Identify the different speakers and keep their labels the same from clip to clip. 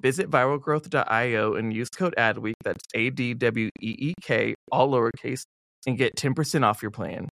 Speaker 1: Visit viralgrowth.io and use code ADWEEK, that's A D W E E K, all lowercase, and get 10% off your plan.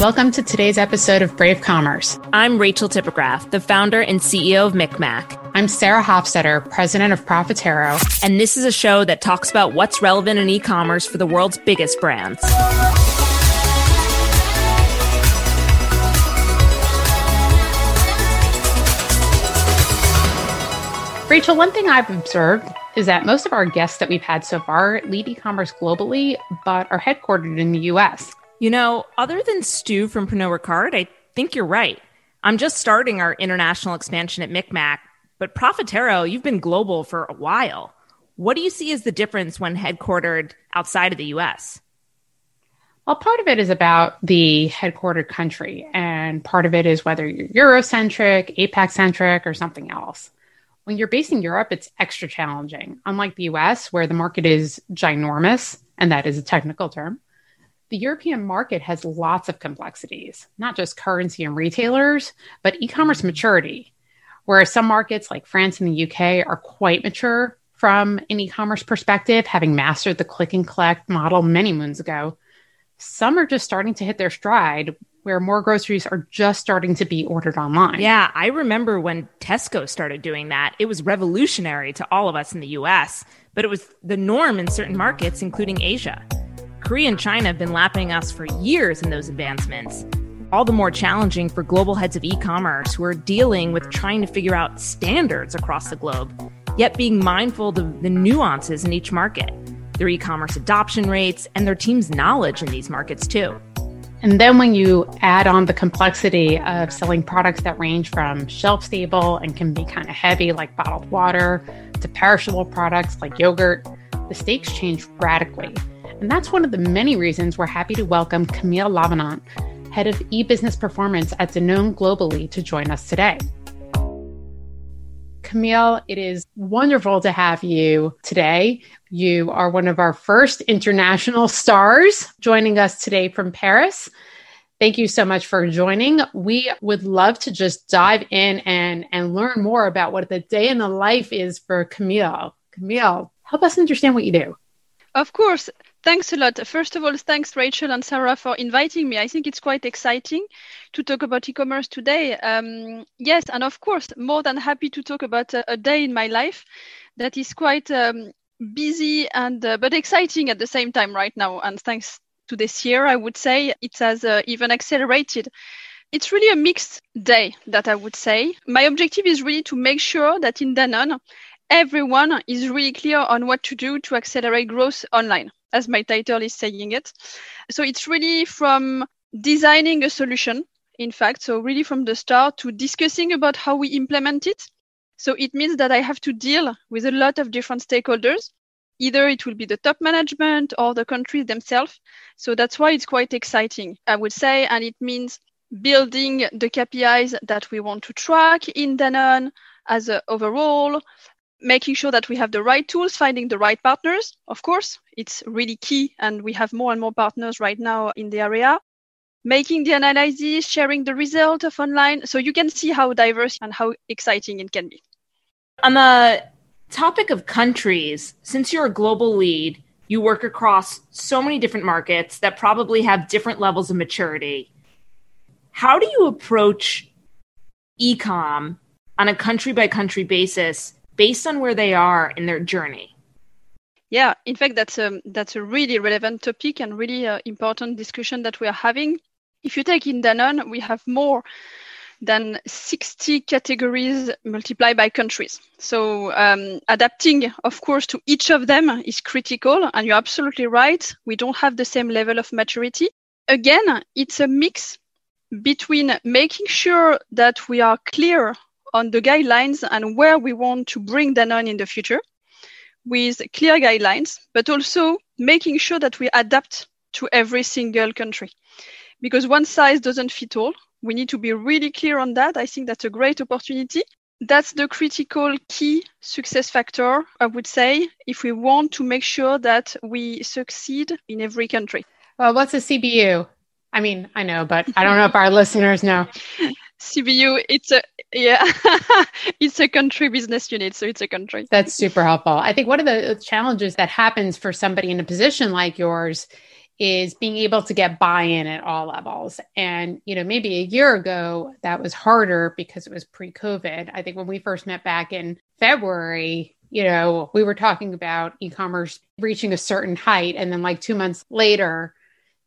Speaker 2: Welcome to today's episode of Brave Commerce.
Speaker 3: I'm Rachel Tipograph, the founder and CEO of MikMak.
Speaker 2: I'm Sarah Hofstetter, president of Profitero.
Speaker 3: And this is a show that talks about what's relevant in e commerce for the world's biggest brands.
Speaker 2: Rachel, one thing I've observed is that most of our guests that we've had so far lead e commerce globally, but are headquartered in the US.
Speaker 3: You know, other than Stu from Pernod Ricard, I think you're right. I'm just starting our international expansion at MikMak, but Profitero, you've been global for a while. What do you see as the difference when headquartered outside of the US?
Speaker 2: Well, part of it is about the headquartered country, and part of it is whether you're Eurocentric, APAC centric, or something else. When you're based in Europe, it's extra challenging. Unlike the US, where the market is ginormous, and that is a technical term, the European market has lots of complexities, not just currency and retailers, but e commerce mm-hmm. maturity. Whereas some markets like France and the UK are quite mature from an e commerce perspective, having mastered the click and collect model many moons ago, some are just starting to hit their stride where more groceries are just starting to be ordered online.
Speaker 3: Yeah, I remember when Tesco started doing that. It was revolutionary to all of us in the US, but it was the norm in certain markets, including Asia. Korea and China have been lapping us for years in those advancements. All the more challenging for global heads of e commerce who are dealing with trying to figure out standards across the globe, yet being mindful of the nuances in each market, their e commerce adoption rates, and their team's knowledge in these markets, too.
Speaker 2: And then when you add on the complexity of selling products that range from shelf stable and can be kind of heavy, like bottled water, to perishable products like yogurt, the stakes change radically. And that's one of the many reasons we're happy to welcome Camille Lavenant, head of e business performance at Danone globally, to join us today. Camille, it is wonderful to have you today. You are one of our first international stars joining us today from Paris. Thank you so much for joining. We would love to just dive in and, and learn more about what the day in the life is for Camille. Camille, help us understand what you do.
Speaker 4: Of course. Thanks a lot. First of all, thanks Rachel and Sarah for inviting me. I think it's quite exciting to talk about e-commerce today. Um, yes, and of course, more than happy to talk about a, a day in my life that is quite um, busy and uh, but exciting at the same time right now. And thanks to this year, I would say it has uh, even accelerated. It's really a mixed day that I would say. My objective is really to make sure that in Danone, everyone is really clear on what to do to accelerate growth online as my title is saying it. So it's really from designing a solution, in fact, so really from the start to discussing about how we implement it. So it means that I have to deal with a lot of different stakeholders. Either it will be the top management or the countries themselves. So that's why it's quite exciting, I would say. And it means building the KPIs that we want to track in Danone as a overall, making sure that we have the right tools, finding the right partners. Of course, it's really key. And we have more and more partners right now in the area. Making the analysis, sharing the result of online. So you can see how diverse and how exciting it can be.
Speaker 3: On the topic of countries, since you're a global lead, you work across so many different markets that probably have different levels of maturity. How do you approach ecom on a country by country basis based on where they are in their journey?
Speaker 4: Yeah, in fact, that's a that's a really relevant topic and really uh, important discussion that we are having. If you take in Danone, we have more than 60 categories multiplied by countries. So um, adapting, of course, to each of them is critical. And you're absolutely right. We don't have the same level of maturity. Again, it's a mix between making sure that we are clear on the guidelines and where we want to bring Danone in the future, with clear guidelines, but also making sure that we adapt to every single country. Because one size doesn't fit all. We need to be really clear on that. I think that's a great opportunity. That's the critical key success factor, I would say, if we want to make sure that we succeed in every country.
Speaker 2: Well, what's a CBU? I mean, I know, but I don't know if our listeners know.
Speaker 4: CBU, it's a yeah, it's a country business unit, so it's a country.
Speaker 2: That's super helpful. I think one of the challenges that happens for somebody in a position like yours is being able to get buy-in at all levels. And you know, maybe a year ago that was harder because it was pre-COVID. I think when we first met back in February, you know, we were talking about e-commerce reaching a certain height and then like 2 months later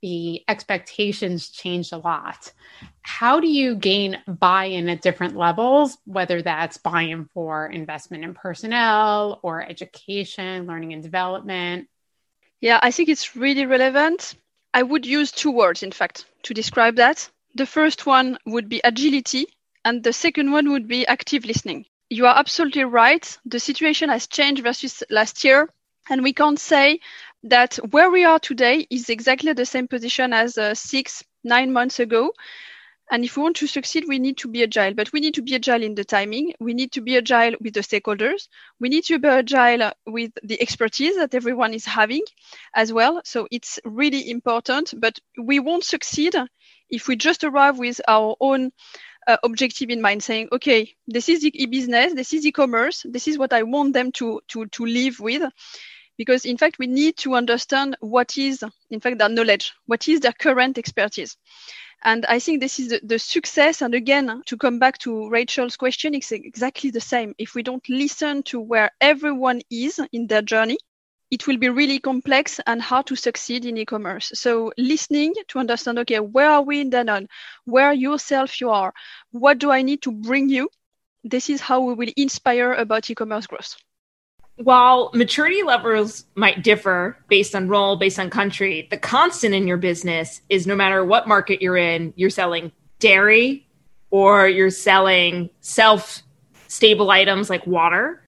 Speaker 2: the expectations changed a lot. How do you gain buy in at different levels, whether that's buy in for investment in personnel or education, learning and development?
Speaker 4: Yeah, I think it's really relevant. I would use two words, in fact, to describe that. The first one would be agility, and the second one would be active listening. You are absolutely right. The situation has changed versus last year. And we can't say that where we are today is exactly the same position as uh, six, nine months ago. And if we want to succeed, we need to be agile, but we need to be agile in the timing. We need to be agile with the stakeholders. We need to be agile with the expertise that everyone is having as well. So it's really important, but we won't succeed if we just arrive with our own uh, objective in mind saying okay this is e-business this is e-commerce this is what i want them to to to live with because in fact we need to understand what is in fact their knowledge what is their current expertise. And i think this is the, the, success. And again to come back to rachel's question it's exactly the same. If we don't listen to where everyone is in their journey it will be really complex and hard to succeed in e-commerce. So listening to understand okay where are we in Danone where yourself you are? What do i need to bring you? This is how we will inspire about e-commerce growth
Speaker 3: while maturity levels might differ based on role, based on country, the constant in your business is no matter what market you're in, you're selling dairy or you're selling shelf stable items like water.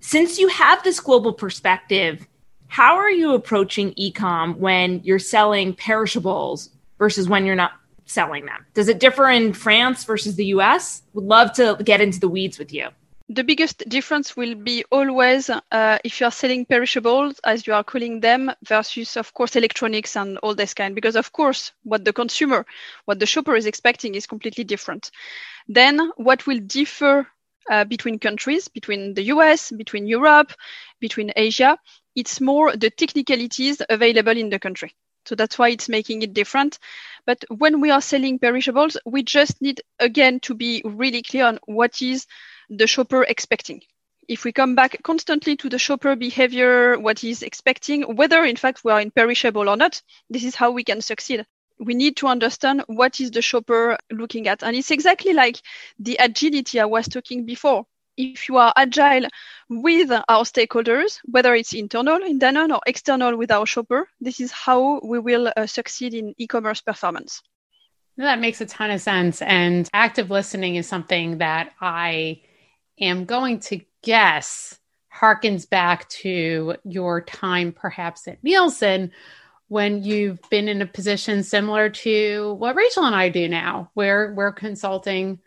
Speaker 3: Since you have this global perspective, how are you approaching ecom when you're selling perishables versus when you're not selling them? Does it differ in France versus the US? Would love to get into the weeds with you
Speaker 4: the biggest difference will be always uh, if you are selling perishables, as you are calling them, versus, of course, electronics and all this kind, because, of course, what the consumer, what the shopper is expecting is completely different. Then, what will differ uh, between countries, between the US, between Europe, between Asia, it's more the technicalities available in the country. So that's why it's making it different. But when we are selling perishables, we just need, again, to be really clear on what is the shopper expecting. If we come back constantly to the shopper behavior, what he's expecting, whether in fact we are imperishable or not, this is how we can succeed. We need to understand what is the shopper looking at. And it's exactly like the agility I was talking before. If you are agile with our stakeholders, whether it's internal in Danone or external with our shopper, this is how we will uh, succeed in e-commerce performance.
Speaker 2: That makes a ton of sense. And active listening is something that I am going to guess harkens back to your time perhaps at Nielsen when you've been in a position similar to what Rachel and I do now, where we're consulting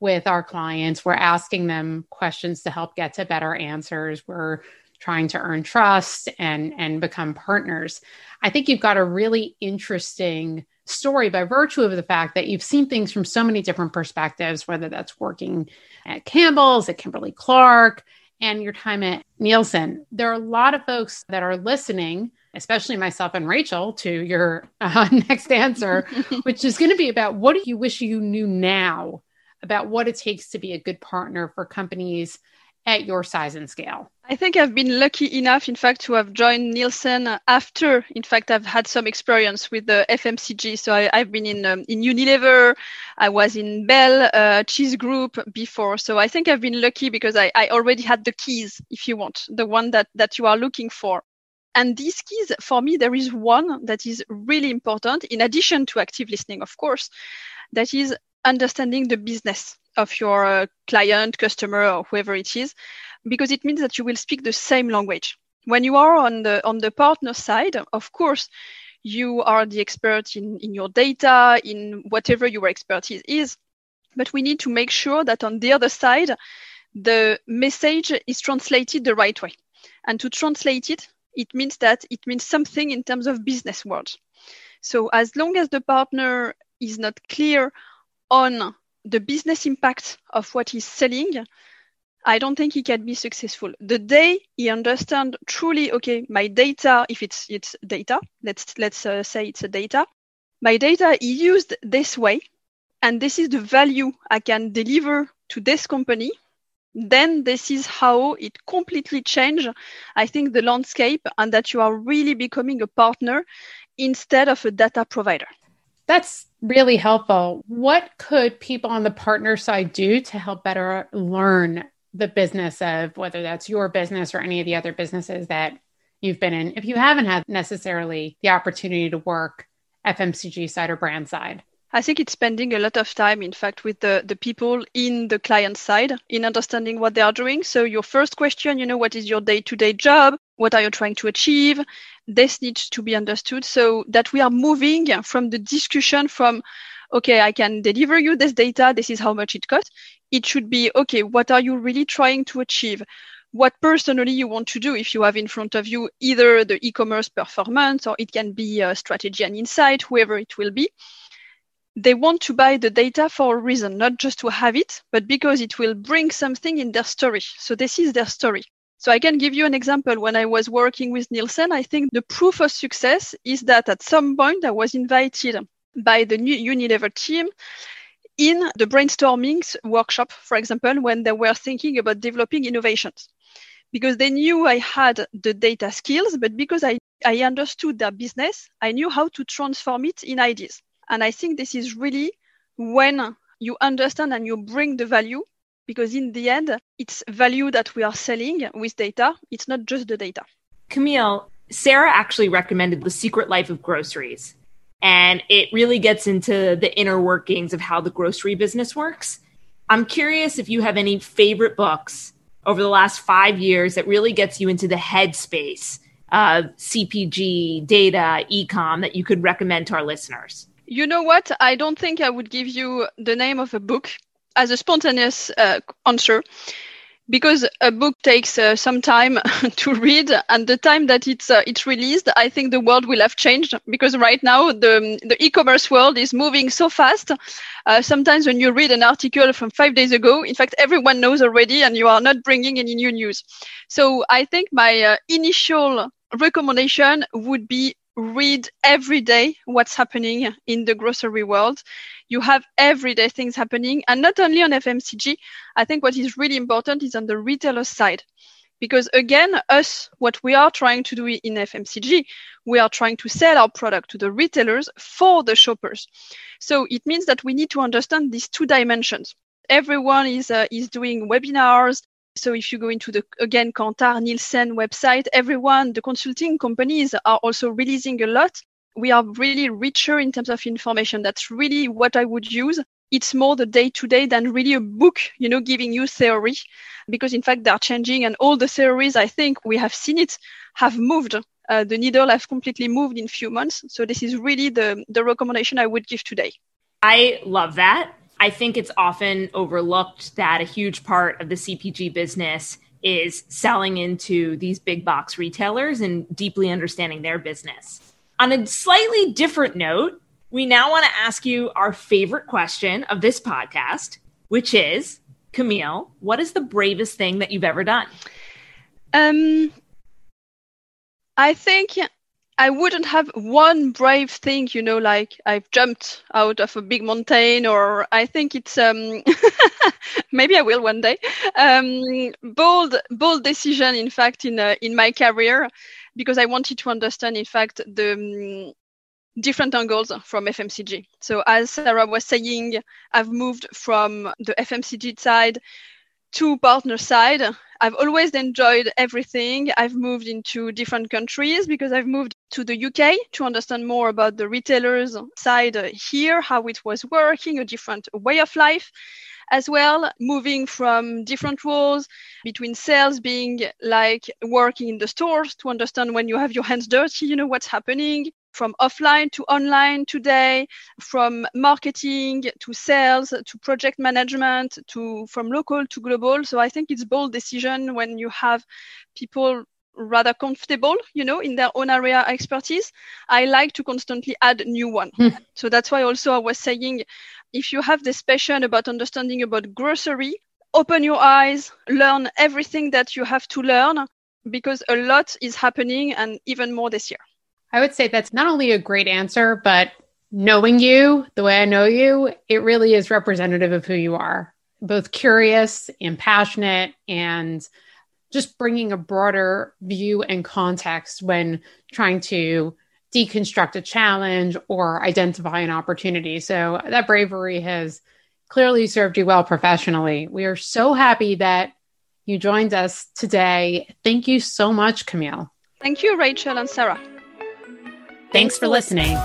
Speaker 2: with our clients, we're asking them questions to help get to better answers. We're trying to earn trust and and become partners. I think you've got a really interesting story by virtue of the fact that you've seen things from so many different perspectives, whether that's working at Campbell's, at Kimberly Clark, and your time at Nielsen. There are a lot of folks that are listening, especially myself and Rachel, to your uh, next answer, which is going to be about what do you wish you knew now about what it takes to be a good partner for companies at your size and scale?
Speaker 4: I think I've been lucky enough, in fact, to have joined Nielsen after, in fact, I've had some experience with the FMCG. So I, have been in um, in Unilever, I was in Bel uh, Cheese Group before. So I think I've been lucky because I, I already had the keys, if you want, the one that that you are looking for. And these keys, for me, there is one that is really important, in addition to active listening, of course, that is understanding the business of your uh, client, customer, or whoever it is. Because it means that you will speak the same language. When you are on the on the partner side, of course, you are the expert in, in your data, in whatever your expertise is. But we need to make sure that on the other side, the message is translated the right way. And to translate it, it means that it means something in terms of business words. So as long as the partner is not clear on the business impact of what he's selling, I don't think he can be successful. The day he understands truly, okay, my data, if it's it's data, let's let's uh, say it's a data, my data is used this way, and this is the value I can deliver to this company. Then this is how it completely change, I think, the landscape, and that you are really becoming a partner instead of a data provider.
Speaker 2: That's really helpful. What could people on the partner side do to help better learn the business of whether that's your business or any of the other businesses that you've been in if you haven't had necessarily the opportunity to work FMCG side or brand side?
Speaker 4: I think it's spending a lot of time, in fact, with the, the people in the client side in understanding what they are doing. So your first question, you know, what is your day to day job? What are you trying to achieve? This needs to be understood so that we are moving from the discussion from okay, I can deliver you this data. This is how much it costs. It should be, okay, what are you really trying to achieve? What personally you want to do if you have in front of you either the e-commerce performance or it can be a strategy and insight, whoever it will be. They want to buy the data for a reason, not just to have it, but because it will bring something in their story. So this is their story. So I can give you an example. When I was working with Nielsen, I think the proof of success is that at some point I was invited by the new Unilever team in the brainstorming workshop, for example, when they were thinking about developing innovations. Because they knew I had the data skills, but because I, I understood their business, I knew how to transform it in ideas. And I think this is really when you understand and you bring the value, because in the end, it's value that we are selling with data. It's not just the data.
Speaker 3: Camille, Sarah actually recommended The Secret Life of Groceries and it really gets into the inner workings of how the grocery business works. I'm curious if you have any favorite books over the last five years that really gets you into the headspace of CPG, data, ecom that you could recommend to our listeners.
Speaker 4: You know what? I don't think I would give you the name of a book as a spontaneous uh, answer because a book takes uh, some time to read and the time that it's uh, it's released i think the world will have changed because right now the the e-commerce world is moving so fast. Uh, sometimes when you read an article from 5 days ago in fact everyone knows already and you are not bringing any new news. So i think my uh, initial recommendation would be read every day what's happening in the grocery world you have everyday things happening and not only on FMCG. I think what is really important is on the retailer side. Because again, us, what we are trying to do in FMCG, we are trying to sell our product to the retailers for the shoppers. So it means that we need to understand these two dimensions. Everyone is, uh, is doing webinars. So if you go into the, again, Kantar, Nielsen website, everyone, the consulting companies are also releasing a lot we are really richer in terms of information. That's really what I would use. It's more the day to day than really a book, you know, giving you theory, because in fact they're changing and all the theories, I think we have seen it, have moved. Uh, the needle has completely moved in few months. So this is really the, the recommendation I would give today.
Speaker 3: I love that. I think it's often overlooked that a huge part of the CPG business is selling into these big box retailers and deeply understanding their business. On a slightly different note, we now want to ask you our favorite question of this podcast, which is Camille, what is the bravest thing that you've ever done?
Speaker 4: Um, I think I wouldn't have one brave thing, you know, like I've jumped out of a big mountain, or I think it's um, maybe I will one day. Um, bold, bold decision, in fact, in uh, in my career because I wanted to understand, in fact, the um, different angles from FMCG. So as Sarah was saying, I've moved from the FMCG side to partner side. I've always enjoyed everything. I've moved into different countries because I've moved to the UK to understand more about the retailers side here, how it was working, a different way of life. as well, moving from different roles between sales being like working in the stores to understand when you have your hands dirty, you know, what's happening from offline to online today, from marketing to sales to project management to from local to global. So I think it's bold decision when you have people rather comfortable, you know, in their own area expertise. I like to constantly add new one. Mm. So that's why also I was saying, if you have this passion about understanding about grocery, open your eyes, learn everything that you have to learn because a lot is happening and even more this year.
Speaker 2: I would say that's not only a great answer, but knowing you the way I know you, it really is representative of who you are, both curious and passionate and just bringing a broader view and context when trying to deconstruct a challenge or identify an opportunity. So that bravery has clearly served you well professionally. We are so happy that you joined us today. Thank you so much, Camille.
Speaker 4: Thank you, Rachel and Sarah.
Speaker 3: Thanks for listening.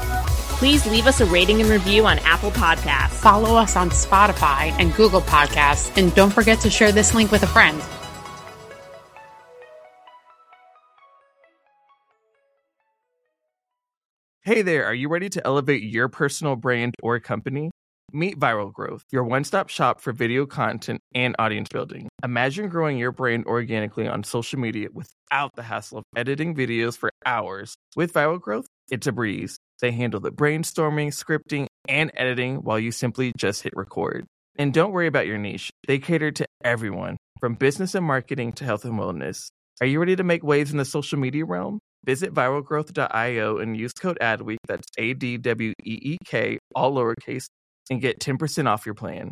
Speaker 3: Please leave us a rating and review on Apple Podcasts.
Speaker 2: Follow us on Spotify and Google Podcasts. And don't forget to share this link with a friend.
Speaker 1: Hey there, are you ready to elevate your personal brand or company? Meet Viral Growth, your one stop shop for video content and audience building. Imagine growing your brand organically on social media without the hassle of editing videos for hours. With Viral Growth, it's a breeze. They handle the brainstorming, scripting, and editing while you simply just hit record. And don't worry about your niche, they cater to everyone, from business and marketing to health and wellness. Are you ready to make waves in the social media realm? Visit viralgrowth.io and use code ADWEEK, that's A D W E E K, all lowercase, and get 10% off your plan.